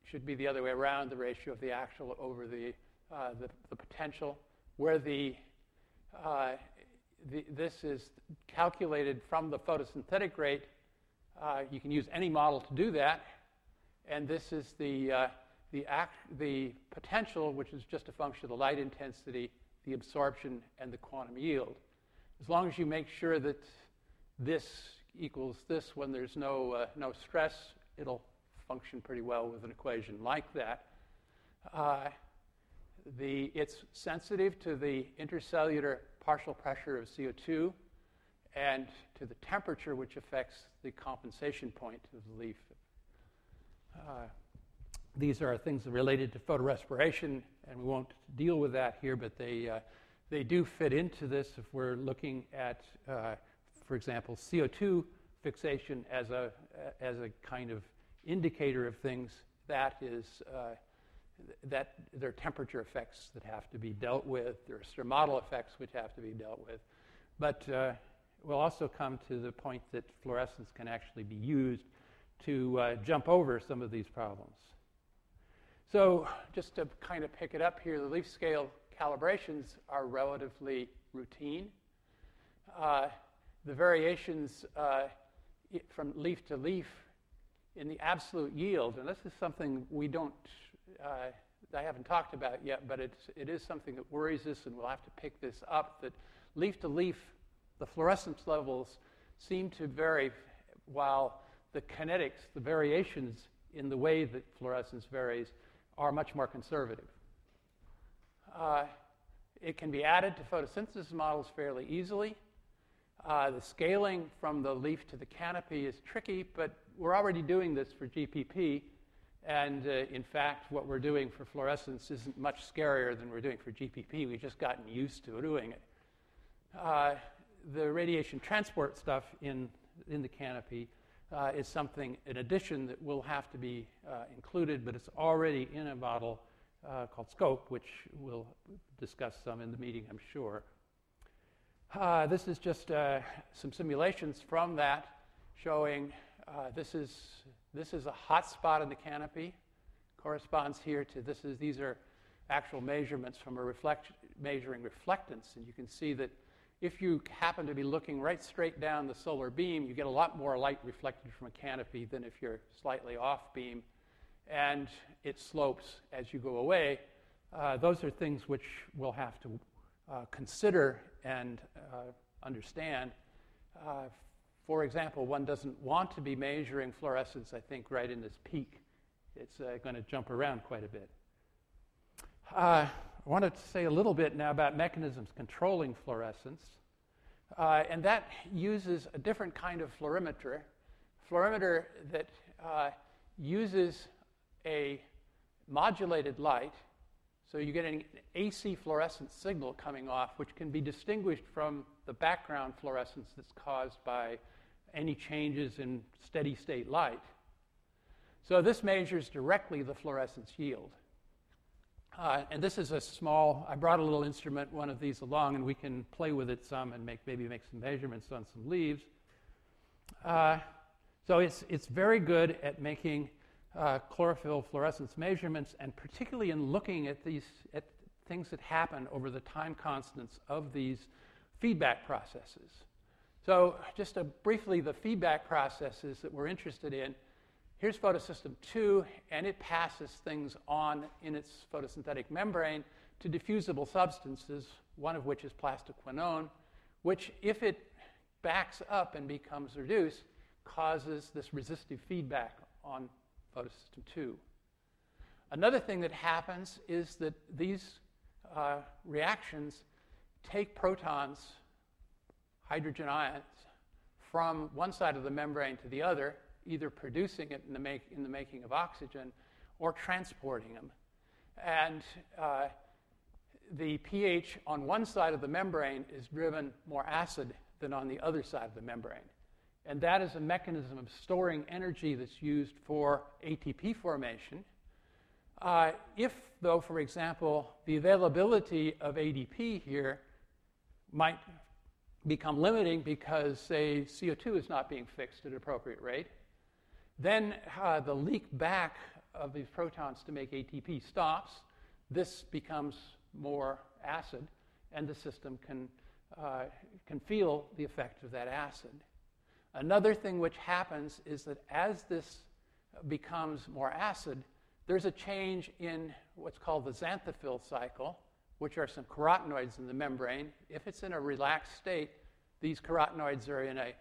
S3: should be the other way around, the ratio of the actual over the, uh, the, the, potential, where the, uh, the, this is calculated from the photosynthetic rate. You can use any model to do that. And this is the, uh, the, act, the potential, which is just a function of the light intensity, the absorption, and the quantum yield. As long as you make sure that this equals this when there's no, uh, no stress, it'll function pretty well with an equation like that. Uh, the, it's sensitive to the intercellular partial pressure of CO2 and to the temperature, which affects the compensation point of the leaf. Uh, these are things related to photorespiration, and we won't deal with that here, but they, uh, they do fit into this if we're looking at, uh, for example, CO2 fixation as a, as a kind of indicator of things. That is, uh, that there are temperature effects that have to be dealt with. There are stomatal effects which have to be dealt with. But uh, we'll also come to the point that fluorescence can actually be used to uh, jump over some of these problems. So, just to kind of pick it up here, the leaf scale calibrations are relatively routine. Uh, the variations uh, from leaf to leaf in the absolute yield, and this is something we don't, uh, I haven't talked about yet, but it's, it is something that worries us, and we'll have to pick this up that leaf to leaf, the fluorescence levels seem to vary while the kinetics, the variations in the way that fluorescence varies, are much more conservative. Uh, it can be added to photosynthesis models fairly easily. Uh, the scaling from the leaf to the canopy is tricky, but we're already doing this for GPP. And uh, in fact, what we're doing for fluorescence isn't much scarier than we're doing for GPP. We've just gotten used to doing it. Uh, the radiation transport stuff in, in the canopy uh, is something, in addition, that will have to be uh, included, but it's already in a model uh, called SCOPE, which we'll discuss some in the meeting, I'm sure. Uh, this is just uh, some simulations from that showing uh, this, is, this is a hot spot in the canopy, corresponds here to this is, these are actual measurements from a reflect, measuring reflectance, and you can see that if you happen to be looking right straight down the solar beam, you get a lot more light reflected from a canopy than if you're slightly off beam. And it slopes as you go away. Uh, those are things which we'll have to uh, consider and uh, understand. Uh, for example, one doesn't want to be measuring fluorescence, I think, right in this peak. It's uh, going to jump around quite a bit. I wanted to say a little bit now about mechanisms controlling fluorescence, uh, and that uses a different kind of fluorimeter, fluorimeter that uh, uses a modulated light, so you get an AC fluorescent signal coming off, which can be distinguished from the background fluorescence that's caused by any changes in steady state light. So this measures directly the fluorescence yield. Uh, and this is a small, I brought a little instrument, one of these along, and we can play with it some and make, maybe make some measurements on some leaves. Uh, so it's, it's very good at making uh, chlorophyll fluorescence measurements, and particularly in looking at these at things that happen over the time constants of these feedback processes. So just briefly, the feedback processes that we're interested in Here's photosystem 2, and it passes things on in its photosynthetic membrane to diffusible substances, one of which is plastoquinone, which, if it backs up and becomes reduced, causes this resistive feedback on photosystem 2. Another thing that happens is that these uh, reactions take protons, hydrogen ions, from one side of the membrane to the other either producing it in the, make, in the making of oxygen or transporting them. And uh, the pH on one side of the membrane is driven more acid than on the other side of the membrane. And that is a mechanism of storing energy that's used for ATP formation. Uh, if, though, for example, the availability of ADP here might become limiting because, say, CO2 is not being fixed at an appropriate rate, then uh, the leak back of these protons to make ATP stops, this becomes more acid, and the system can, uh, can feel the effect of that acid. Another thing which happens is that as this becomes more acid, there's a change in what's called the xanthophyll cycle, which are some carotenoids in the membrane. If it's in a relaxed state, these carotenoids are in a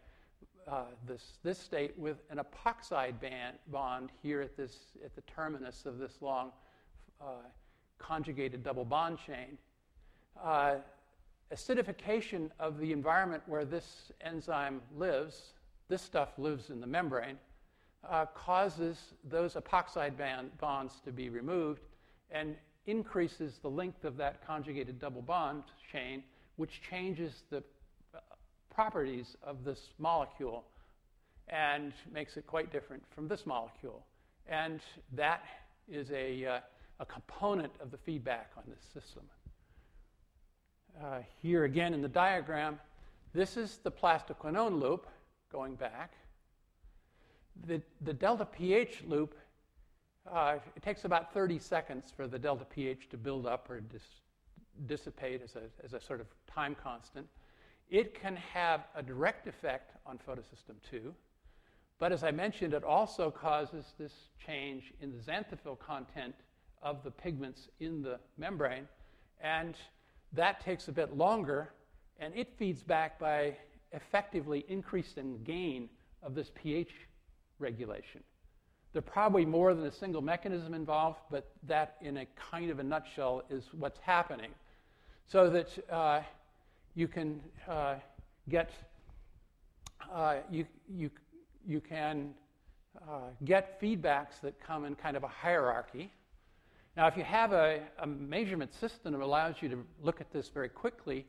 S3: uh, this, this state with an epoxide band, bond here at, this, at the terminus of this long uh, conjugated double bond chain. Uh, acidification of the environment where this enzyme lives, this stuff lives in the membrane, uh, causes those epoxide band bonds to be removed and increases the length of that conjugated double bond chain, which changes the properties of this molecule and makes it quite different from this molecule. And that is a, uh, a component of the feedback on this system. Uh, here again in the diagram, this is the plastoquinone loop going back. The, the delta pH loop, uh, it takes about 30 seconds for the delta pH to build up or dis- dissipate as a, as a sort of time constant. It can have a direct effect on photosystem 2, but as I mentioned, it also causes this change in the xanthophyll content of the pigments in the membrane, and that takes a bit longer, and it feeds back by effectively increasing the gain of this pH regulation. There are probably more than a single mechanism involved, but that, in a kind of a nutshell, is what's happening. So that uh, you can uh, get uh, you, you, you can uh, get feedbacks that come in kind of a hierarchy. Now, if you have a, a, measurement system that allows you to look at this very quickly,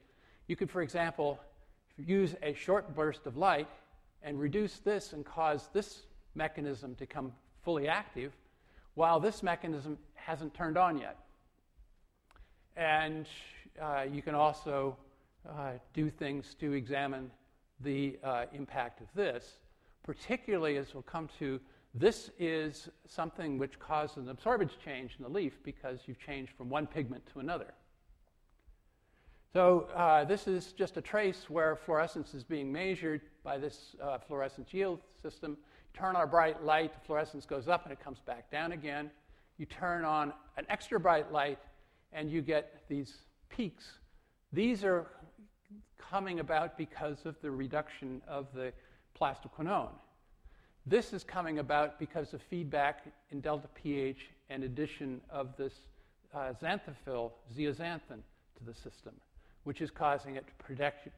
S3: you could, for example, use a short burst of light and reduce this and cause this mechanism to come fully active while this mechanism hasn't turned on yet. And uh, you can also uh, do things to examine the uh, impact of this, particularly as we'll come to. This is something which causes an absorbance change in the leaf because you've changed from one pigment to another. So, uh, this is just a trace where fluorescence is being measured by this uh, fluorescence yield system. You turn on a bright light, the fluorescence goes up and it comes back down again. You turn on an extra bright light, and you get these peaks. These are coming about because of the reduction of the plastoquinone. This is coming about because of feedback in delta pH and addition of this uh, xanthophyll, zeaxanthin, to the system, which is causing it to, protect,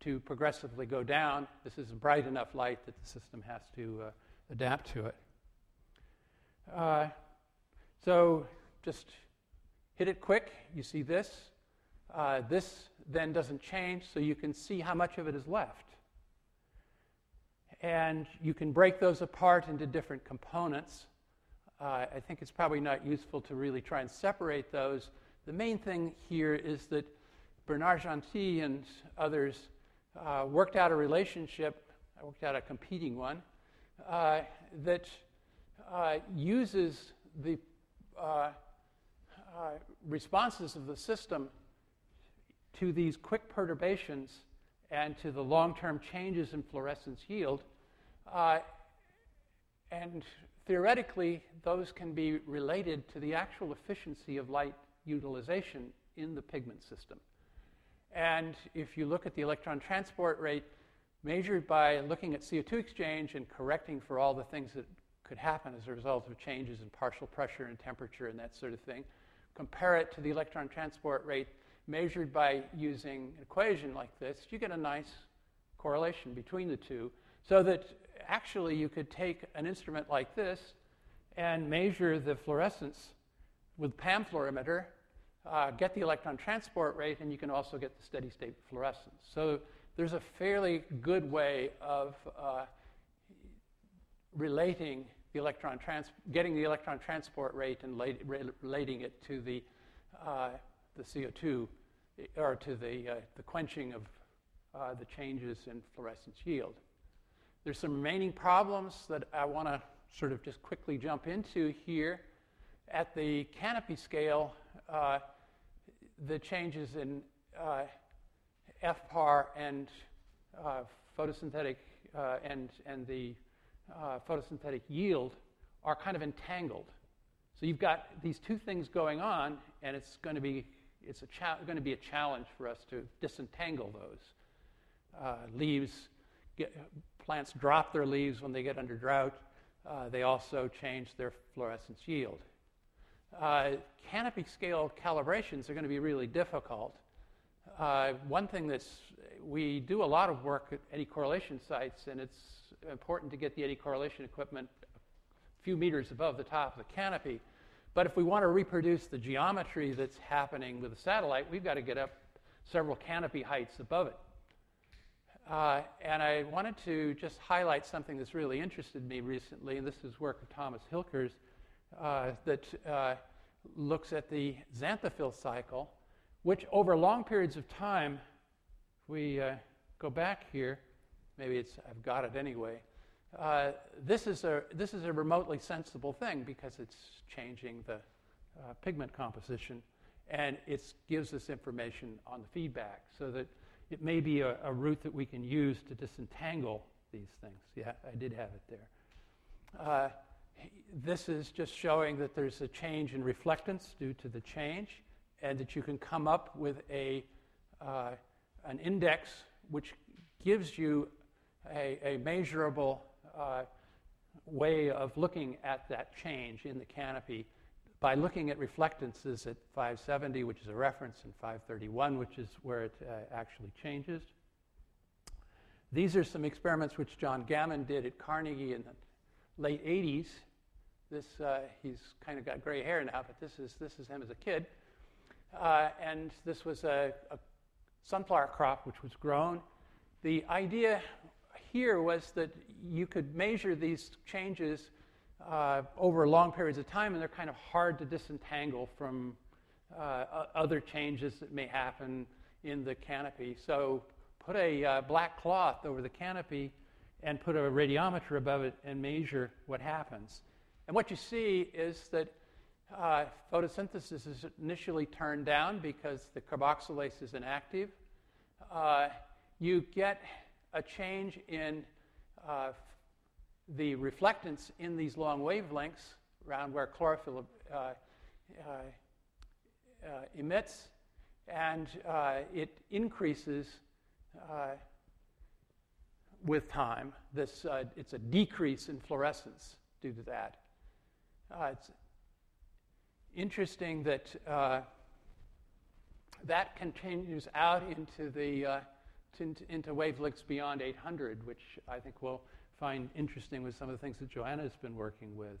S3: to progressively go down. This is bright enough light that the system has to uh, adapt to it. Uh, so just hit it quick. You see this. Uh, this then doesn't change, so you can see how much of it is left. And you can break those apart into different components. Uh, I think it's probably not useful to really try and separate those. The main thing here is that Bernard Genty and others uh, worked out a relationship, I worked out a competing one, uh, that uh, uses the uh, uh, responses of the system to these quick perturbations and to the long term changes in fluorescence yield. Uh, and theoretically, those can be related to the actual efficiency of light utilization in the pigment system. And if you look at the electron transport rate measured by looking at CO2 exchange and correcting for all the things that could happen as a result of changes in partial pressure and temperature and that sort of thing, compare it to the electron transport rate measured by using an equation like this, you get a nice correlation between the two. So that actually you could take an instrument like this and measure the fluorescence with PAM fluorimeter, uh, get the electron transport rate, and you can also get the steady state fluorescence. So there's a fairly good way of uh, relating the electron trans- getting the electron transport rate and la- relating it to the uh, the CO2 or to the, uh, the quenching of uh, the changes in fluorescence yield. There's some remaining problems that I want to sort of just quickly jump into here. at the canopy scale, uh, the changes in uh, FPAR and uh, photosynthetic uh, and, and the photosynthetic yield are kind of entangled. So you've got these two things going on, and it's going to be it's cha- going to be a challenge for us to disentangle those uh, leaves. Get, plants drop their leaves when they get under drought. Uh, they also change their fluorescence yield. Uh, canopy scale calibrations are going to be really difficult. Uh, one thing that's we do a lot of work at eddy correlation sites, and it's important to get the eddy correlation equipment a few meters above the top of the canopy. But if we want to reproduce the geometry that's happening with the satellite, we've got to get up several canopy heights above it. Uh, and I wanted to just highlight something that's really interested me recently, and this is work of Thomas Hilker's uh, that uh, looks at the xanthophyll cycle, which over long periods of time, if we uh, go back here, maybe it's, I've got it anyway. Uh, this, is a, this is a remotely sensible thing because it's changing the uh, pigment composition and it gives us information on the feedback so that it may be a, a, route that we can use to disentangle these things. Yeah, I did have it there. Uh, this is just showing that there's a change in reflectance due to the change, and that you can come up with a, uh, an index which gives you a, a measurable uh, way of looking at that change in the canopy by looking at reflectances at 570, which is a reference, and 531, which is where it uh, actually changes. These are some experiments which John Gamon did at Carnegie in the late 80s. This, uh, he's kind of got gray hair now, but this is, this is him as a kid. Uh, and this was a, a sunflower crop which was grown. The idea here was that you could measure these changes uh, over long periods of time, and they're kind of hard to disentangle from uh, other changes that may happen in the canopy. So put a uh, black cloth over the canopy and put a radiometer above it and measure what happens. And what you see is that uh, photosynthesis is initially turned down because the carboxylase is inactive. Uh, you get a change in uh, the reflectance in these long wavelengths around where chlorophyll uh, uh, uh emits, and uh, it increases with time. This, it's a decrease in fluorescence due to that. it's interesting that that continues out into the into wavelengths beyond 800, which I think we'll find interesting with some of the things that Joanna's been working with.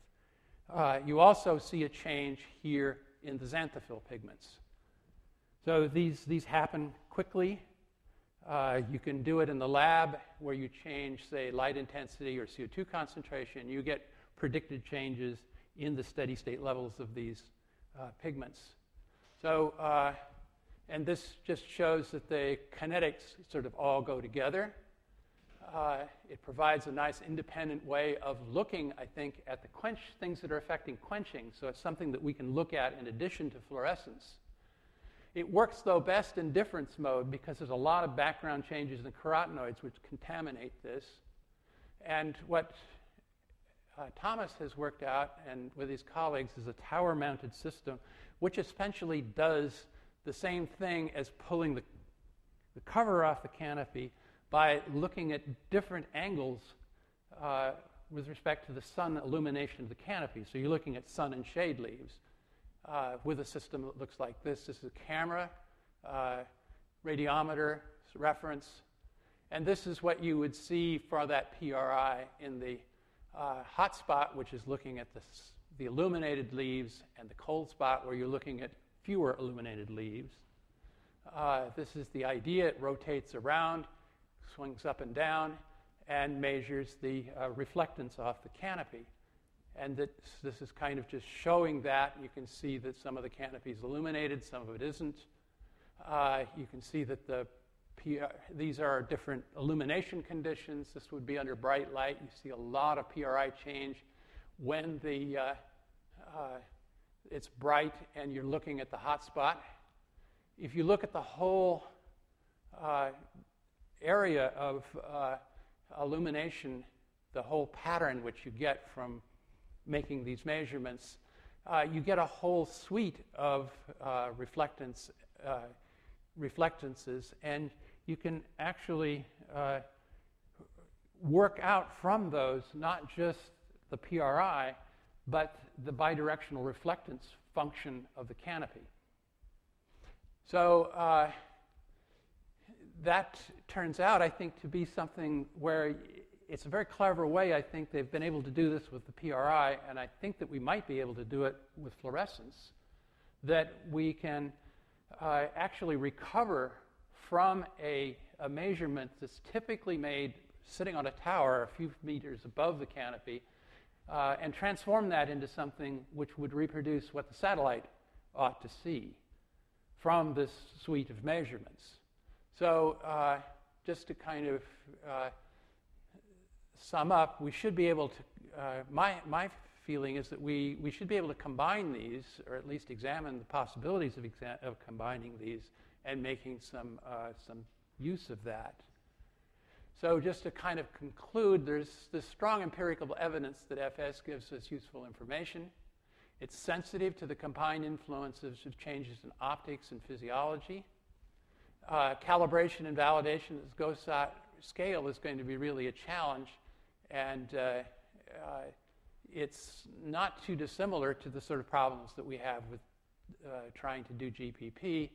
S3: Uh, you also see a change here in the xanthophyll pigments. So these, these happen quickly. Uh, you can do it in the lab where you change, say, light intensity or CO2 concentration. You get predicted changes in the steady state levels of these uh, pigments. So, uh, and this just shows that the kinetics sort of all go together. Uh, it provides a nice independent way of looking, I think, at the quench things that are affecting quenching. So it's something that we can look at in addition to fluorescence. It works, though, best in difference mode because there's a lot of background changes in carotenoids which contaminate this. And what uh, Thomas has worked out and with his colleagues is a tower mounted system which essentially does the same thing as pulling the, the cover off the canopy by looking at different angles uh, with respect to the sun illumination of the canopy. So you're looking at sun and shade leaves uh, with a system that looks like this. This is a camera, uh, radiometer, reference, and this is what you would see for that PRI in the uh, hot spot, which is looking at the, the illuminated leaves, and the cold spot where you're looking at fewer illuminated leaves. Uh, this is the idea. It rotates around swings up and down and measures the uh, reflectance off the canopy. And this, this is kind of just showing that. You can see that some of the canopy is illuminated, some of it isn't. Uh, you can see that the PR, these are different illumination conditions. This would be under bright light. You see a lot of PRI change when the, uh, uh, it's bright and you're looking at the hot spot. If you look at the whole uh, area of uh, illumination, the whole pattern which you get from making these measurements, uh, you get a whole suite of uh, reflectance, uh, reflectances, and you can actually uh, work out from those not just the PRI, but the bidirectional reflectance function of the canopy. So uh, that turns out, I think, to be something where it's a very clever way. I think they've been able to do this with the PRI, and I think that we might be able to do it with fluorescence. That we can uh, actually recover from a, a measurement that's typically made sitting on a tower a few meters above the canopy uh, and transform that into something which would reproduce what the satellite ought to see from this suite of measurements. So, uh, just to kind of uh, sum up, we should be able to, uh, my, my feeling is that we, we should be able to combine these, or at least examine the possibilities of, exa- of combining these and making some, uh, some use of that. So, just to kind of conclude, there's this strong empirical evidence that FS gives us useful information. It's sensitive to the combined influences of changes in optics and physiology. Uh, calibration and validation at the GOSAT scale is going to be really a challenge, and uh, uh, it's not too dissimilar to the sort of problems that we have with uh, trying to do GPP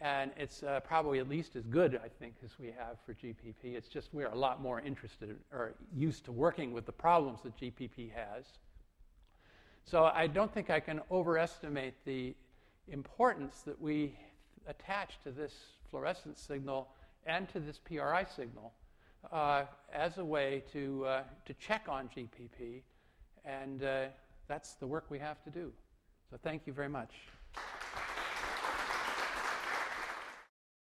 S3: and it's uh, probably at least as good, I think, as we have for GPP. It's just we're a lot more interested or used to working with the problems that GPP has. So I don't think I can overestimate the importance that we attach to this fluorescence signal and to this PRI signal uh, as a way to, uh, to check on GPP, and uh, that's the work we have to do. So thank you very much.